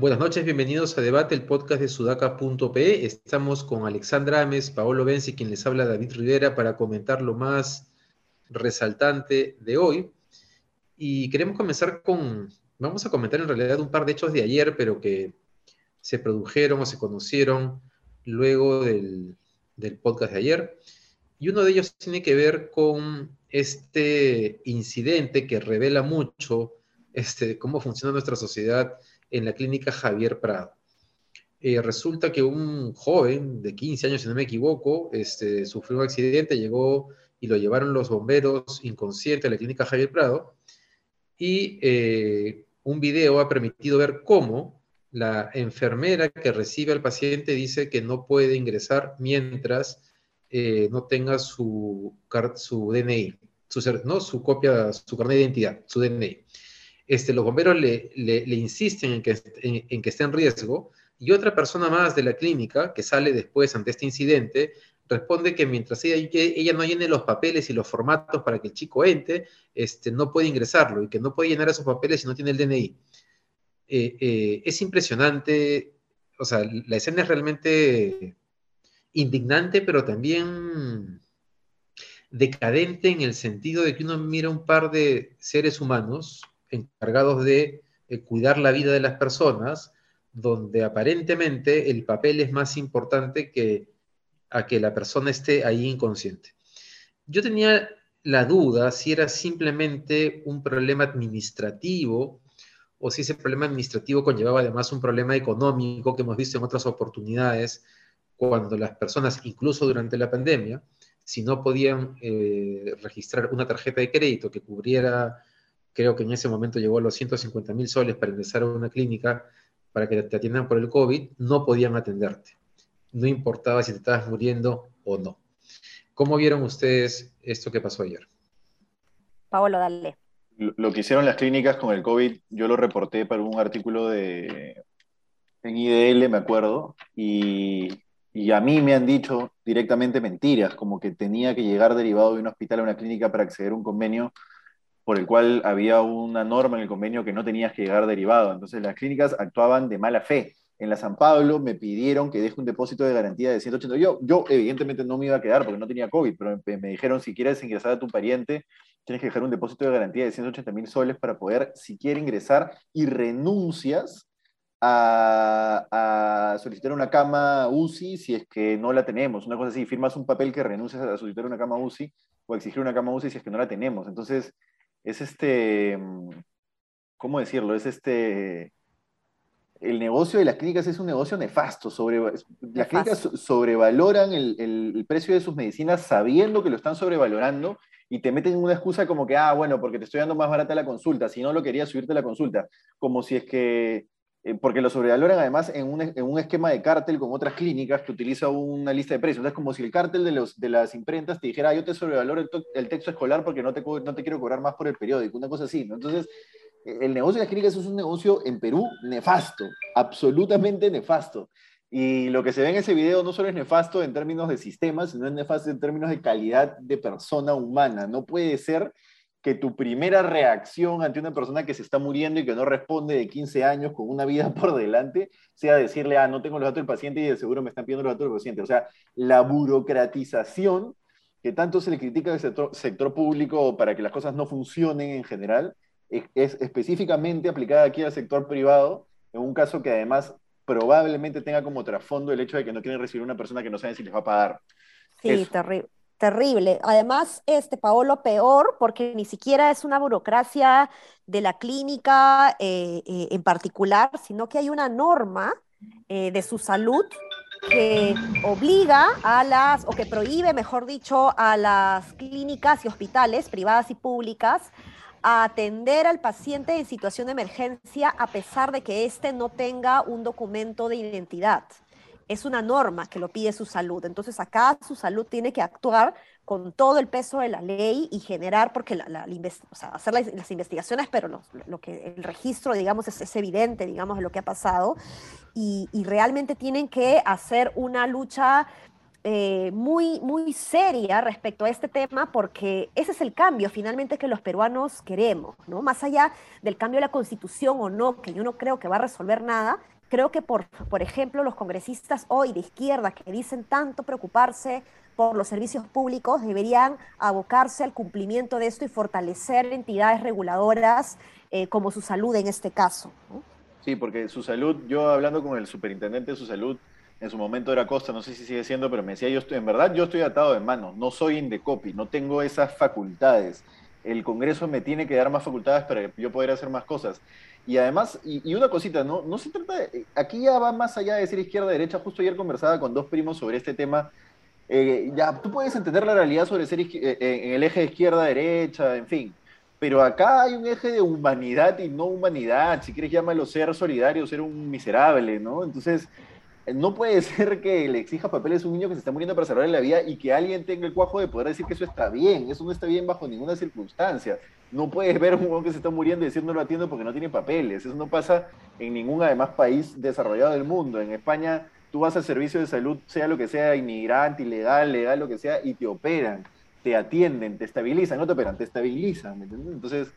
Buenas noches, bienvenidos a Debate, el podcast de sudaca.pe. Estamos con Alexandra Ames, Paolo Benzi, quien les habla David Rivera, para comentar lo más resaltante de hoy. Y queremos comenzar con, vamos a comentar en realidad un par de hechos de ayer, pero que se produjeron o se conocieron luego del, podcast de ayer. Y uno de ellos tiene que ver con este incidente que revela mucho este, cómo funciona nuestra sociedad en la clínica Javier Prado. Eh, resulta que un joven de 15 años, si no me equivoco, este, sufrió un accidente, llegó y lo llevaron los bomberos inconsciente a la clínica Javier Prado y eh, un video ha permitido ver cómo la enfermera que recibe al paciente dice que no puede ingresar mientras eh, no tenga su, su DNI, su, no su copia, su carnet de identidad, su DNI este, los bomberos le, insisten en que, en, que esté en riesgo y otra persona más de la clínica que sale después ante este incidente responde que mientras ella, ella, no llene los papeles y los formatos para que el chico entre, este, no puede ingresarlo y que no puede llenar esos papeles si no tiene el DNI. Eh, eh, es impresionante, o sea, la escena es realmente indignante, pero también decadente en el sentido de que uno mira un par de seres humanos encargados de eh, cuidar la vida de las personas, donde aparentemente el papel es más importante que a que la persona esté ahí inconsciente. Yo tenía la duda si era simplemente un problema administrativo o si ese problema administrativo conllevaba además un problema económico que hemos visto en otras oportunidades cuando las personas, incluso durante la pandemia, si no podían eh, registrar una tarjeta de crédito que cubriera creo que en ese momento llegó a los 150 mil soles para ingresar a una clínica para que te atiendan por el COVID, no podían atenderte. No importaba si te estabas muriendo o no. ¿Cómo vieron ustedes esto que pasó ayer? Paolo, dale. Lo que hicieron las clínicas con el COVID, yo lo reporté para un artículo de en IDL, me acuerdo, y, y a mí me han dicho directamente mentiras, como que tenía que llegar derivado de un hospital a una clínica para acceder a un convenio por el cual había una norma en el convenio que no tenías que llegar derivado. Entonces las clínicas actuaban de mala fe. En la San Pablo me pidieron que deje un depósito de garantía de 180. Yo, yo evidentemente no me iba a quedar porque no tenía COVID, pero me, dijeron si quieres ingresar a tu pariente, tienes que dejar un depósito de garantía de 180 mil soles para poder, si quiere ingresar, y renuncias a, a, solicitar una cama UCI si es que no la tenemos. Una cosa así, firmas un papel que renuncias a solicitar una cama UCI o a exigir una cama UCI si es que no la tenemos. Entonces, es este, mm, ¿cómo decirlo? Es este, el negocio de las clínicas es un negocio nefasto. Sobre, las clínicas sobrevaloran el, el, precio de sus medicinas sabiendo que lo están sobrevalorando y te meten una excusa como que, ah, bueno, porque te estoy dando más barata la consulta, si no lo quería subirte la consulta, como si es que eh, porque lo sobrevaloran además en un, en un, esquema de cártel con otras clínicas que utiliza una lista de precios. Es como si el cártel de, los, de las imprentas te dijera, ah, yo te sobrevaloro el, el, texto escolar porque no te, no te quiero cobrar más por el periódico, una cosa así. ¿no? Entonces, el negocio de las clínicas es un negocio en Perú nefasto, absolutamente nefasto. Y lo que se ve en ese video no solo es nefasto en términos de sistemas, sino es nefasto en términos de calidad de persona humana. No puede ser que tu primera reacción ante una persona que se está muriendo y que no responde de 15 años con una vida por delante sea decirle, ah, no tengo los datos del paciente y de seguro me están pidiendo los datos del paciente. O sea, la burocratización que tanto se le critica al sector, público para que las cosas no funcionen en general, es, es específicamente aplicada aquí al sector privado, en un caso que además probablemente tenga como trasfondo el hecho de que no quieren recibir una persona que no saben si les va a pagar. Sí, terrible terrible. Además, este Paolo, peor, porque ni siquiera es una burocracia de la clínica eh, eh, en particular, sino que hay una norma eh, de su salud que obliga a las, o que prohíbe, mejor dicho, a las clínicas y hospitales privadas y públicas a atender al paciente en situación de emergencia a pesar de que éste no tenga un documento de identidad. es una norma que lo pide su salud. Entonces acá su salud tiene que actuar con todo el peso de la ley y generar, porque la, o sea, hacer las, investigaciones, pero lo, que el registro, digamos, es, evidente, digamos, de lo que ha pasado, y, realmente tienen que hacer una lucha eh, muy, muy seria respecto a este tema, porque ese es el cambio finalmente que los peruanos queremos, ¿no? Más allá del cambio de la constitución o no, que yo no creo que va a resolver nada, creo que, por, por ejemplo, los congresistas hoy de izquierda que dicen tanto preocuparse por los servicios públicos deberían abocarse al cumplimiento de esto y fortalecer entidades reguladoras eh, como su salud en este caso. Sí, porque su salud, yo hablando con el superintendente de su salud, en su momento era Costa, no sé si sigue siendo, pero me decía, yo estoy, en verdad yo estoy atado de manos, no soy Indecopi, no tengo esas facultades. El Congreso me tiene que dar más facultades para que yo poder hacer más cosas. Y además, y, una cosita, ¿no? No se trata de, aquí ya va más allá de decir izquierda-derecha, justo ayer conversaba con dos primos sobre este tema eh, ya tú puedes entender la realidad sobre ser eh, eh, en el eje de izquierda-derecha, en fin, pero acá hay un eje de humanidad y no humanidad, si quieres llámalo ser solidario, ser un miserable, ¿no? Entonces, no puede ser que le exija papeles a un niño que se está muriendo para salvarle la vida y que alguien tenga el cuajo de poder decir que eso está bien, eso no está bien bajo ninguna circunstancia. No puedes ver a un hombre que se está muriendo y decir no lo atiendo porque no tiene papeles, eso no pasa en ningún además país desarrollado del mundo. En España tú vas al servicio de salud, sea lo que sea, inmigrante, ilegal, legal, lo que sea, y te operan, te atienden, te estabilizan, no te operan, te estabilizan, ¿me entiendes? Entonces,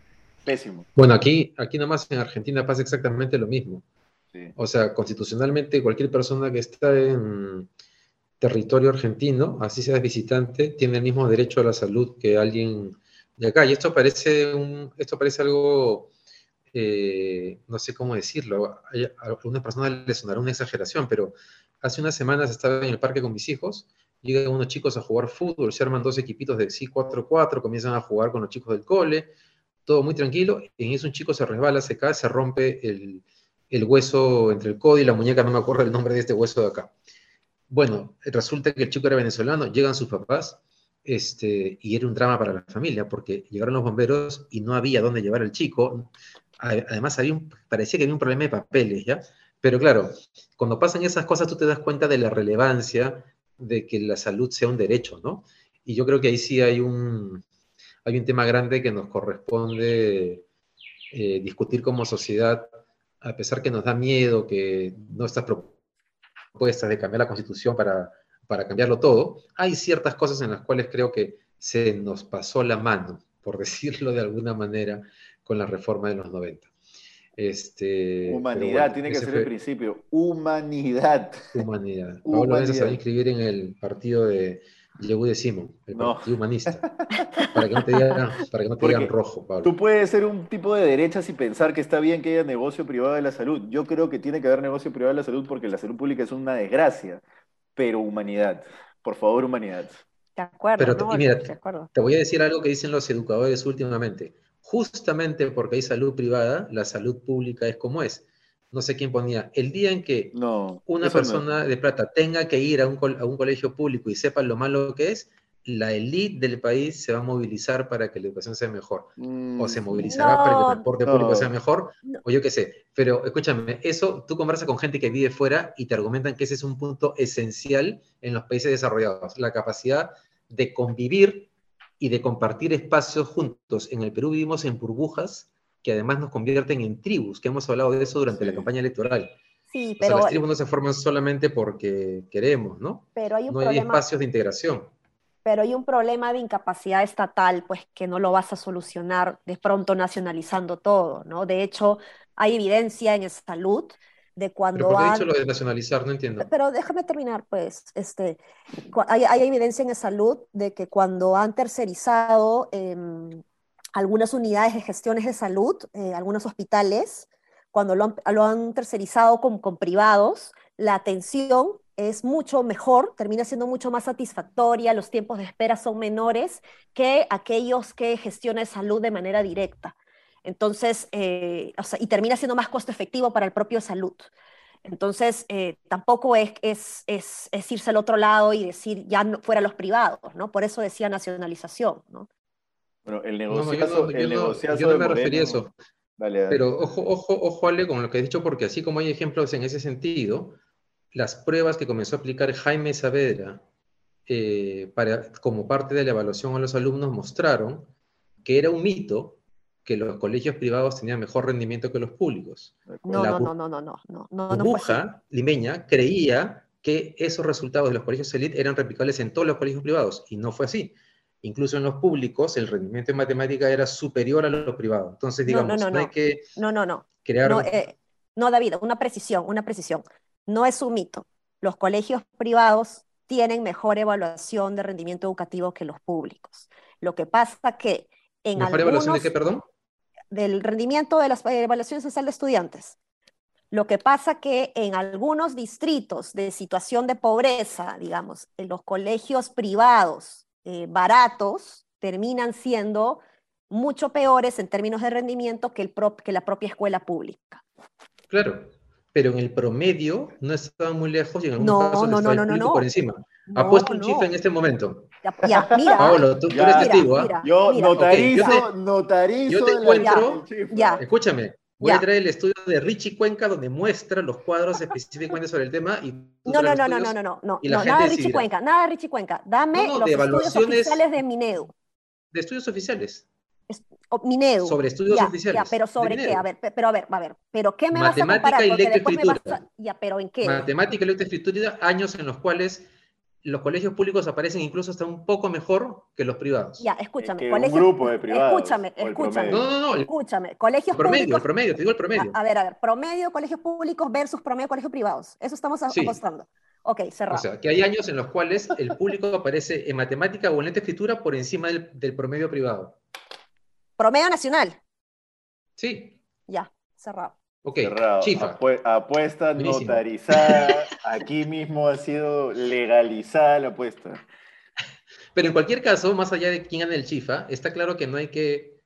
pésimo. Bueno, aquí, aquí nomás en Argentina pasa exactamente lo mismo. O sea, constitucionalmente cualquier persona que está en territorio argentino, así sea visitante, tiene el mismo derecho a la salud que alguien de acá. Y esto parece, un, esto parece algo eh, no sé cómo decirlo, a algunas personas les sonará una exageración, pero hace unas semanas estaba en el parque con mis hijos, llegan unos chicos a jugar fútbol, se arman dos equipitos de sí 4-4, comienzan a jugar con los chicos del cole, todo muy tranquilo, y en eso un chico se resbala, se cae, se rompe el, el hueso entre el codo y la muñeca, no me acuerdo el nombre de este hueso de acá. Bueno, resulta que el chico era venezolano, llegan sus papás, este, y era un drama para la familia, porque llegaron los bomberos y no había dónde llevar al chico, además había parecía que había un problema de papeles, ¿ya? Pero claro, cuando pasan esas cosas tú te das cuenta de la relevancia de que la salud sea un derecho, ¿no? Y yo creo que ahí sí hay un, hay un tema grande que nos corresponde eh, discutir como sociedad, a pesar que nos da miedo que no estas propuestas de cambiar la constitución para, para cambiarlo todo, hay ciertas cosas en las cuales creo que se nos pasó la mano, por decirlo de alguna manera, con la reforma de los 90. Este, Humanidad, tiene que ser el principio. Humanidad. Humanidad. Pablo se va a inscribir en el partido de Yehudi de Simon, el partido humanista. para que no te digan, para que no te digan rojo, Pablo. Tú puedes ser un tipo de derechas y pensar que está bien que haya negocio privado de la salud. Yo creo que tiene que haber negocio privado de la salud porque la salud pública es una desgracia. Pero humanidad. Por favor, humanidad. De acuerdo. Pero mira, te voy a decir algo que dicen los educadores últimamente justamente porque hay salud privada, la salud pública es como es. No sé quién ponía, el día en que una persona de plata tenga que ir a un, colegio público y sepa lo malo que es, la élite del país se va a movilizar para que la educación sea mejor. o se mm, movilizará para que el transporte público sea mejor, o yo qué sé. Pero escúchame, eso tú conversas con gente que vive fuera y te argumentan que ese es un punto esencial en los países desarrollados, la capacidad de convivir y de compartir espacios juntos. En el Perú vivimos en burbujas que además nos convierten en tribus, que hemos hablado de eso durante la campaña electoral. Sí, pero... las tribus no se forman solamente porque queremos, ¿no? Pero hay un no hay espacios de integración. Pero hay un problema de incapacidad estatal, pues que no lo vas a solucionar de pronto nacionalizando todo, ¿no? De hecho, hay evidencia en salud de cuando ¿Pero qué dicho lo de nacionalizar? No entiendo. Pero déjame terminar, pues, este, hay, evidencia en salud de que cuando han tercerizado em, algunas unidades de gestiones de salud, eh, algunos hospitales, cuando lo han, tercerizado con, con, privados, la atención es mucho mejor, termina siendo mucho más satisfactoria, los tiempos de espera son menores que aquellos que gestionan salud de manera directa. Entonces, eh, y termina siendo más costo efectivo para el propio salud. Entonces, eh, tampoco es, es, es, irse al otro lado y decir ya no, fuera los privados, ¿no? Por eso decía nacionalización, ¿no? Bueno, el negociazo, no, yo no, me refería a eso. Pero ojo, ojo, ojo, Ale, con lo que he dicho, porque así como hay ejemplos en ese sentido, las pruebas que comenzó a aplicar Jaime Saavedra eh, para, como parte de la evaluación a los alumnos mostraron que era un mito que los colegios privados tenían mejor rendimiento que los públicos. No, La no, no, no, no, no, no, limeña creía que esos resultados de los colegios elite eran replicables en todos los colegios privados, y no fue así. Incluso en los públicos, el rendimiento en matemática era superior a lo privado. Entonces, No, no, digamos, no, no, hay no. que No, no, no. crear... No, eh, no, David, una precisión, una precisión. No es un mito. Los colegios privados tienen mejor evaluación de rendimiento educativo que los públicos. Lo que pasa que en ¿Mejor evaluación de qué, perdón? del rendimiento de las eh, evaluaciones social de estudiantes. Lo que pasa que en algunos distritos de situación de pobreza, digamos, en los colegios privados eh, baratos terminan siendo mucho peores en términos de rendimiento que, el prop- que la propia escuela pública. Claro, pero en el promedio no estaba muy lejos y en algunos No, casos no, no, no, no. por encima. No, Apuesto un no. chifre en este momento. Ya, ya, mira, Paolo, tú, eres mira, testigo, ¿ah? mira, Yo mira. notarizo, yo te- notarizo yo te en la- encuentro-. Ya. Escúchame, voy a traer el estudio de Richie Cuenca donde muestra los cuadros específicamente sobre el tema y No, no, no, no, no, no, no, no, nada de Richie. Cuenca, nada de Richie Cuenca. Dame No, los de estudios oficiales de Minedu. de estudios oficiales. Minedu. Sobre estudios Ya, oficiales Ya, pero sobre qué, a ver, pe- pero a ver, a ver, pero ¿qué me vas a Matemática comparar? y lectoescritura. a... Ya, pero ¿en qué? Matemática y lectoescritura, años en los cuales los colegios públicos aparecen incluso hasta un poco mejor que los privados. Ya, escúchame. que un colegios- grupo de privados, Escúchame, escúchame. No, no, no, Escúchame, colegios promedio, el públicos... promedio, te digo el promedio. A, a ver, a ver, promedio colegios públicos versus promedio colegios privados. Eso estamos Sí. apostando. Ok, cerrado. O sea, que hay años en los cuales el público aparece en matemática o en lectoescritura por encima del, del promedio privado. promedio nacional. Sí, Ya, cerrado. Ok. Chifa. Apue- apuesta Buenísimo. notarizada. Aquí mismo ha sido legalizada la apuesta. Pero en cualquier caso, más allá de quién gana el chifa, está claro que no hay que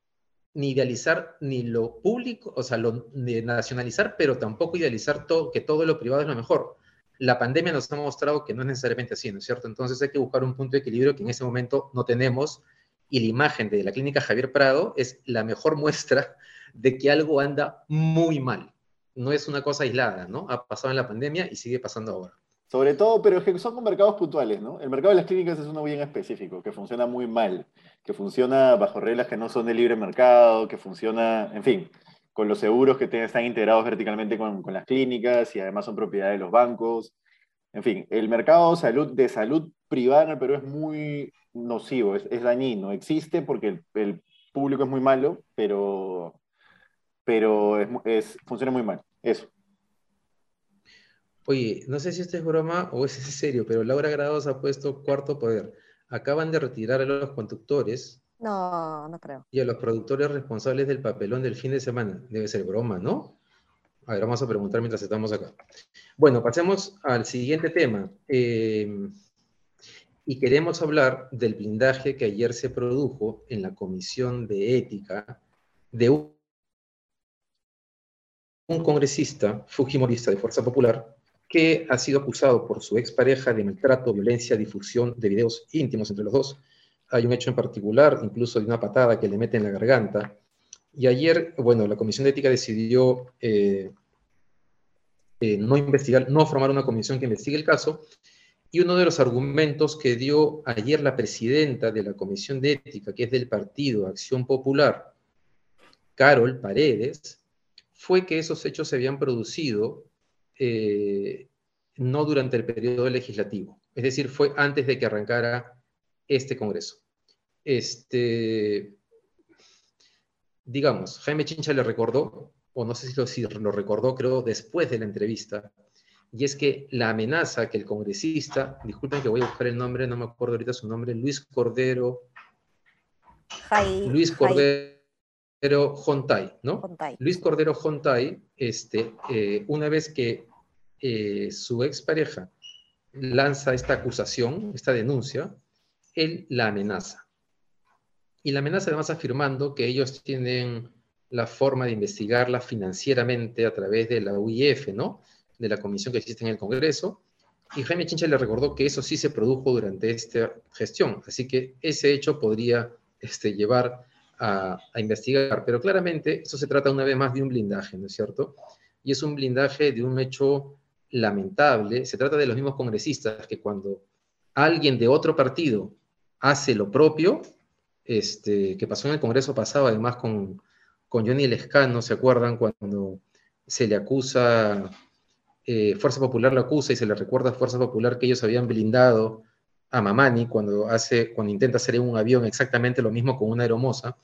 ni idealizar ni lo público, o sea, lo ni nacionalizar, pero tampoco idealizar todo, que todo lo privado es lo mejor. La pandemia nos ha mostrado que no es necesariamente así, ¿no es cierto? Entonces hay que buscar un punto de equilibrio que en ese momento no tenemos, y la imagen de la clínica Javier Prado es la mejor muestra de que algo anda muy mal. No es una cosa aislada, ¿no? Ha pasado en la pandemia y sigue pasando ahora. Sobre todo, pero es que son mercados puntuales, ¿no? El mercado de las clínicas es uno bien específico, que funciona muy mal, que funciona bajo reglas que no son de libre mercado, que funciona, en fin, con los seguros que están integrados verticalmente con, con las clínicas y además son propiedad de los bancos. En fin, el mercado salud, de salud privada en el Perú es muy nocivo, es, es dañino. Existe porque el, el público es muy malo, pero, pero es funciona muy mal. Eso. Oye, no sé si esto es broma o es en serio, pero Laura Grados ha puesto cuarto poder. Acaban de retirar a los conductores No, no creo. y a los productores responsables del papelón del fin de semana. Debe ser broma, ¿no? A ver, vamos a preguntar mientras estamos acá. Bueno, pasemos al siguiente tema. Eh, y queremos hablar del blindaje que ayer se produjo en la Comisión de Ética de un, congresista fujimorista de Fuerza Popular que ha sido acusado por su expareja de maltrato, violencia, difusión de videos íntimos entre los dos. Hay un hecho en particular, incluso de una patada que le mete en la garganta. Y ayer, bueno, la Comisión de Ética decidió eh, eh, no investigar, no formar una comisión que investigue el caso. Y uno de los argumentos que dio ayer la presidenta de la Comisión de Ética, que es del Partido Acción Popular, Carol Paredes, fue que esos hechos se habían producido eh, no durante el periodo legislativo, es decir, fue antes de que arrancara este Congreso. Este, digamos, Jaime Chincha le recordó, o no sé si lo, si lo recordó, creo, después de la entrevista, y es que la amenaza que el congresista, disculpen que voy a buscar el nombre, no me acuerdo ahorita su nombre, Luis Cordero, Luis Jai- Cordero Jontay, ¿no? Jontay. Luis Cordero Jontay, este, eh, una vez que eh, su expareja lanza esta acusación, esta denuncia, él la amenaza. Y la amenaza además afirmando que ellos tienen la forma de investigarla financieramente a través de la UIF, ¿no? De la comisión que existe en el Congreso. Y Jaime Chincha le recordó que eso sí se produjo durante esta gestión. Así que ese hecho podría este, llevar a, investigar. Pero claramente eso se trata una vez más de un blindaje, ¿no es cierto? Y es un blindaje de un hecho lamentable, se trata de los mismos congresistas que cuando alguien de otro partido hace lo propio, este, que pasó en el Congreso pasado, además con, con Johnny Lescano, ¿se acuerdan? Cuando se le acusa, eh, Fuerza Popular lo acusa y se le recuerda a Fuerza Popular que ellos habían blindado a Mamani cuando, hace, cuando intenta hacer un avión exactamente lo mismo con una aeromoza.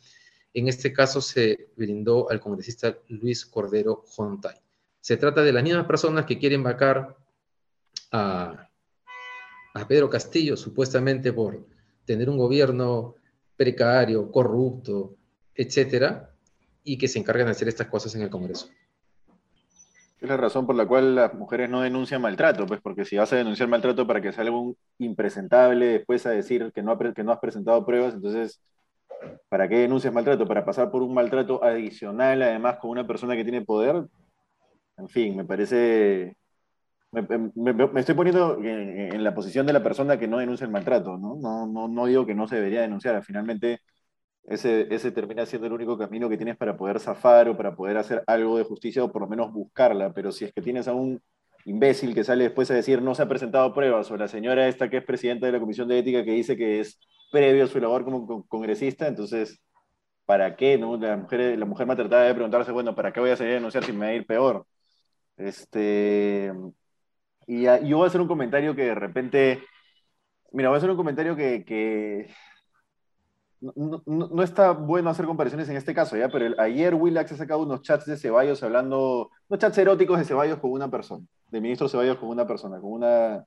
En este caso se blindó al congresista Luis Cordero Jontay. Se trata de las mismas personas que quieren vacar a, a Pedro Castillo, supuestamente por tener un gobierno precario, corrupto, etcétera, y que se encargan de hacer estas cosas en el Congreso. Es la razón por la cual las mujeres no denuncian maltrato, pues porque si vas a denunciar maltrato para que salga un impresentable después a decir que no, que no has presentado pruebas, entonces, ¿para qué denuncias maltrato? ¿Para pasar por un maltrato adicional además con una persona que tiene poder? en fin, me parece, me, estoy poniendo en, la posición de la persona que no denuncia el maltrato, ¿no? No, no, no digo que no se debería denunciar, finalmente ese, ese termina siendo el único camino que tienes para poder zafar o para poder hacer algo de justicia o por lo menos buscarla, pero si es que tienes a un imbécil que sale después a decir no se ha presentado pruebas, o la señora esta que es presidenta de la Comisión de Ética que dice que es previo a su labor como congresista, entonces, ¿para qué? No? La, mujer, la mujer me trataba de preguntarse, bueno, ¿para qué voy a salir a denunciar si me va a ir peor? Este, y yo voy a hacer un comentario que de repente, mira, voy a hacer un comentario que, no, está bueno hacer comparaciones en este caso, ¿ya? Pero ayer Willax ha sacado unos chats de Ceballos hablando, unos chats eróticos de Ceballos con una persona, del ministro Ceballos con una persona, con una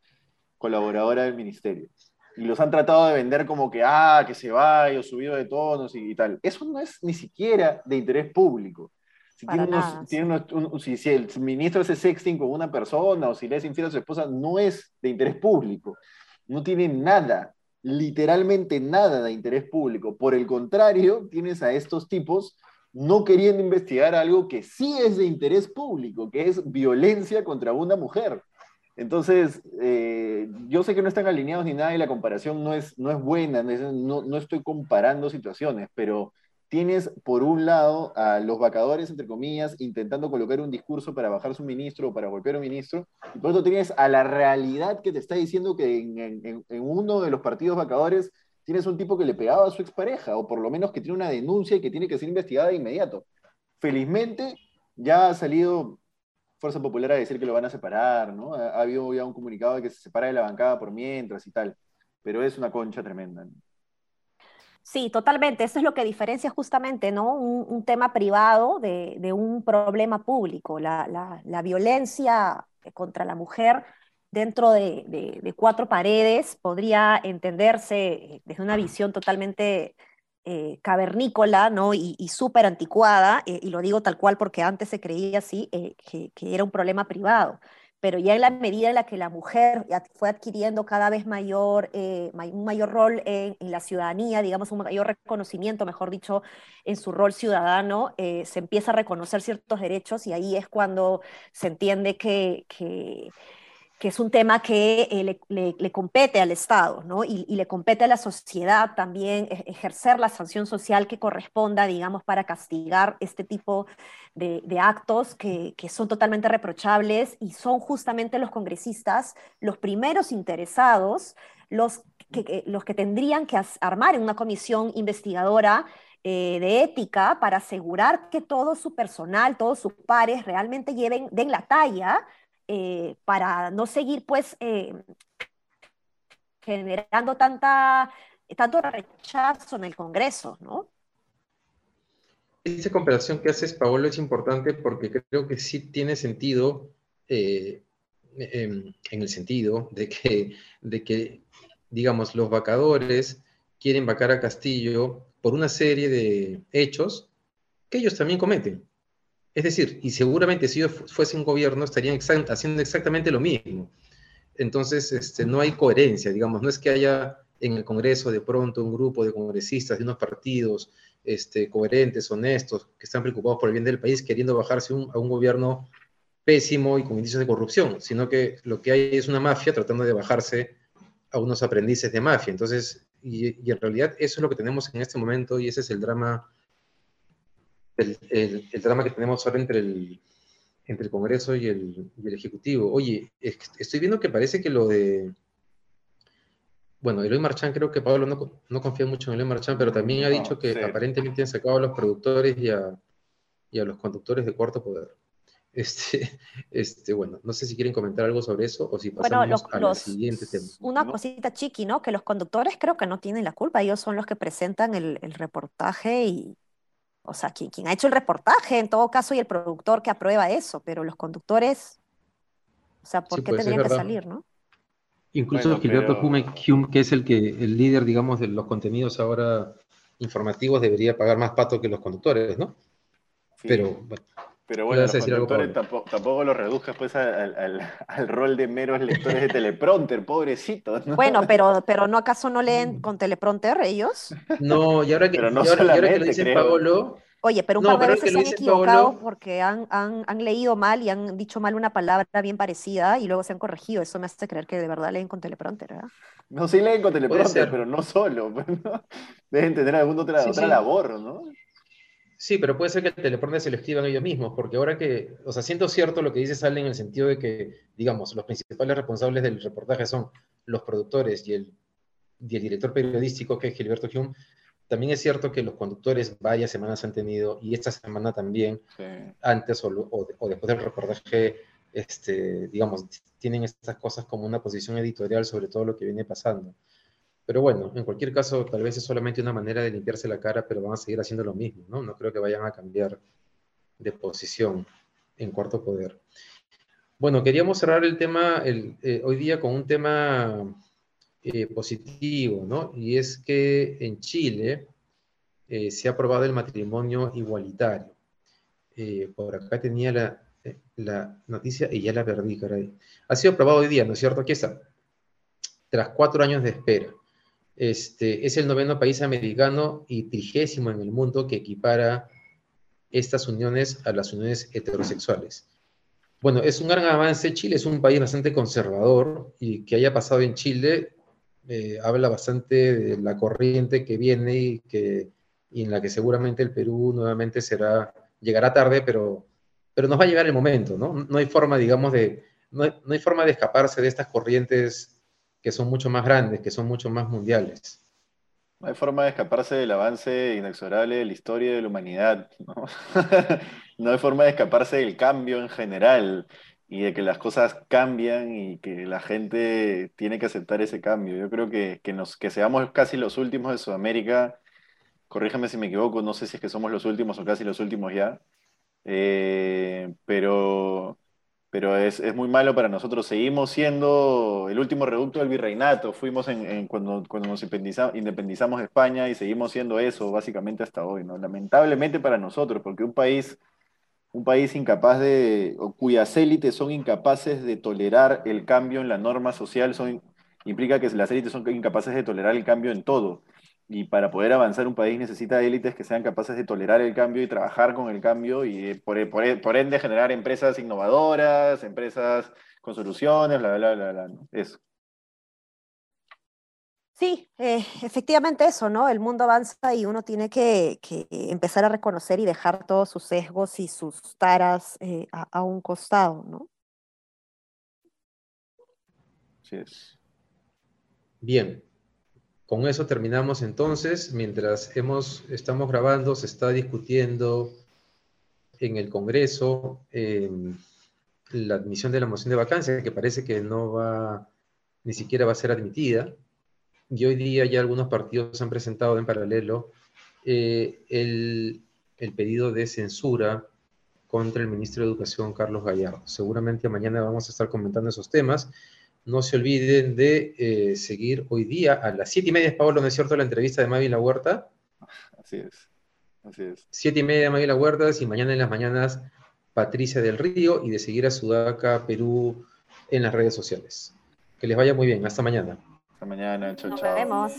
colaboradora del ministerio. Y los han tratado de vender como que, ah, que Ceballos subido de tonos y tal. Eso no es ni siquiera de interés público. Si, si, el ministro hace sexting con una persona o si le es infiel a su esposa, no es de interés público. No tiene nada, literalmente nada de interés público. Por el contrario, tienes a estos tipos no queriendo investigar algo que sí es de interés público, que es violencia contra una mujer. Entonces, eh, yo sé que no están alineados ni nada y la comparación no es, no es buena, no, no estoy comparando situaciones, pero tienes por un lado a los vacadores, entre comillas, intentando colocar un discurso para bajar su ministro o para golpear a un ministro, y por otro tienes a la realidad que te está diciendo que en, uno de los partidos vacadores tienes un tipo que le pegaba a su expareja, o por lo menos que tiene una denuncia y que tiene que ser investigada de inmediato. Felizmente ya ha salido Fuerza Popular a decir que lo van a separar, ¿no? Ha, ha habido ya un comunicado de que se separa de la bancada por mientras y tal, pero es una concha tremenda. Sí, totalmente. Eso es lo que diferencia justamente, ¿no? Un, tema privado de, un problema público. La, violencia contra la mujer dentro de, cuatro paredes podría entenderse desde una visión totalmente eh, cavernícola, ¿no? Y, súper anticuada, eh, y lo digo tal cual porque antes se creía así, eh, que, que era un problema privado pero ya en la medida en la que la mujer fue adquiriendo cada vez mayor, eh, un mayor rol en, la ciudadanía, digamos, un mayor reconocimiento, mejor dicho, en su rol ciudadano, eh, se empieza a reconocer ciertos derechos y ahí es cuando se entiende que, que que es un tema que eh, le, compete al Estado, ¿no? Y, le compete a la sociedad también e, ejercer la sanción social que corresponda, digamos, para castigar este tipo de, actos que, son totalmente reprochables y son justamente los congresistas los primeros interesados, los que, los que tendrían que armar una comisión investigadora eh, de ética para asegurar que todo su personal, todos sus pares realmente lleven, den la talla eh, para no seguir pues eh, generando tanta, tanto rechazo en el Congreso, ¿no? Esa comparación que haces, Paolo, es importante porque creo que sí tiene sentido eh, en, el sentido de que, de que, digamos, los vacadores quieren vacar a Castillo por una serie de hechos que ellos también cometen. Es decir, y seguramente si ellos fuesen gobierno estarían haciendo exactamente lo mismo. Entonces, este, no hay coherencia, digamos, no es que haya en el Congreso de pronto un grupo de congresistas de unos partidos este, coherentes, honestos, que están preocupados por el bien del país, queriendo bajarse a un gobierno pésimo y con indicios de corrupción, sino que lo que hay es una mafia tratando de bajarse a unos aprendices de mafia. Entonces, y en realidad eso es lo que tenemos en este momento y ese es el drama el, drama que tenemos ahora entre el, entre el Congreso y el, Ejecutivo. Oye, estoy viendo que parece que lo de... Bueno, Eloy Marchán, creo que Pablo no, confía mucho en Eloy Marchán, pero también ha dicho que aparentemente han sacado a los productores y a, y a los conductores de cuarto poder. Este, este, bueno, no sé si quieren comentar algo sobre eso o si pasamos al siguiente tema. Una cosita chiqui, ¿no? Que los conductores creo que no tienen la culpa, ellos son los que presentan el, reportaje y, o sea, quien, quien, ha hecho el reportaje en todo caso y el productor que aprueba eso, pero los conductores, o sea, ¿por qué pues, tendrían que salir, no? Incluso Gilberto Hume, que es el que el líder, digamos, de los contenidos ahora informativos, debería pagar más pato que los conductores, ¿no? Pero bueno. Pero bueno, los conductores tampoco, tampoco los reduzcas pues al, rol de meros lectores de teleprompter, pobrecitos. Bueno, pero, pero ¿no acaso no leen con teleprompter ellos? No, y ahora que, no y ahora, que lo dice Paolo... Oye, pero un par de veces se han equivocado porque han, han, han, leído mal y han dicho mal una palabra bien parecida y luego se han corregido. Eso me hace creer que de verdad leen con teleprompter, ¿verdad? No, sí leen con teleprompter, pero no solo. Deben tener alguna otra, otra labor, ¿no? Sí, pero puede ser que el teleprompter se lo escriban ellos mismos, porque ahora que, o sea, siento cierto lo que dice Sale en el sentido de que, digamos, los principales responsables del reportaje son los productores y el, director periodístico, que es Gilberto Hume, también es cierto que los conductores varias semanas han tenido, y esta semana también, antes o, o, después del reportaje, este, digamos, tienen estas cosas como una posición editorial sobre todo lo que viene pasando. Pero bueno, en cualquier caso, tal vez es solamente una manera de limpiarse la cara, pero van a seguir haciendo lo mismo, ¿no? No creo que vayan a cambiar de posición en cuarto poder. Bueno, queríamos cerrar el tema eh, hoy día con un tema eh, positivo, ¿no? Y es que en Chile eh, se ha aprobado el matrimonio igualitario. por acá tenía la, la, noticia y ya la perdí, caray. Ha sido aprobado hoy día, ¿no es cierto? Aquí está. Tras cuatro años de espera. Este, es el noveno país americano y trigésimo en el mundo que equipara estas uniones a las uniones heterosexuales. Bueno, es un gran avance. Chile es un país bastante conservador y que haya pasado en Chile eh, habla bastante de la corriente que viene y, que, en la que seguramente el Perú nuevamente será, llegará tarde, pero, pero nos va a llegar el momento, ¿no? No hay forma, digamos, de, no hay forma de escaparse de estas corrientes que son mucho más grandes, que son mucho más mundiales. No hay forma de escaparse del avance inexorable de la historia de la humanidad. ¿no? no hay forma de escaparse del cambio en general y de que las cosas cambian y que la gente tiene que aceptar ese cambio. Yo creo que, que, nos, que seamos casi los últimos de Sudamérica, corríjame si me equivoco, no sé si es que somos los últimos o casi los últimos ya, eh, pero pero es, es, muy malo para nosotros. Seguimos siendo el último reducto del virreinato, fuimos en, cuando, cuando nos independizamos de España y seguimos siendo eso básicamente hasta hoy, ¿no? Lamentablemente para nosotros, porque un país, un país incapaz de, o cuyas élites son incapaces de tolerar el cambio en la norma social, son, implica que las élites son incapaces de tolerar el cambio en todo y para poder avanzar un país necesita élites que sean capaces de tolerar el cambio y trabajar con el cambio y eh, por, por, ende generar empresas innovadoras, empresas con soluciones, bla, bla, bla, bla. Eso. Sí, eh, efectivamente eso, ¿no? El mundo avanza y uno tiene que, empezar a reconocer y dejar todos sus sesgos y sus taras eh, a, a, un costado, ¿no? Sí es. Bien, con eso terminamos entonces. Mientras hemos, estamos grabando, se está discutiendo en el Congreso em, la admisión de la moción de vacancia, que parece que no va, ni siquiera va a ser admitida. Y hoy día ya algunos partidos han presentado en paralelo eh, el, el pedido de censura contra el ministro de Educación, Carlos Gallardo. Seguramente mañana vamos a estar comentando esos temas. No se olviden de eh, seguir hoy día a las siete y media, Pablo, ¿no es cierto? La entrevista de Mavi La Huerta. Así es. Así es. Siete y media, Mavi La Huerta, y mañana en las mañanas, Patricia del Río, y de seguir a Sudaca, Perú, en las redes sociales. Que les vaya muy bien. Hasta mañana. Hasta mañana. Chao, Nos vemos.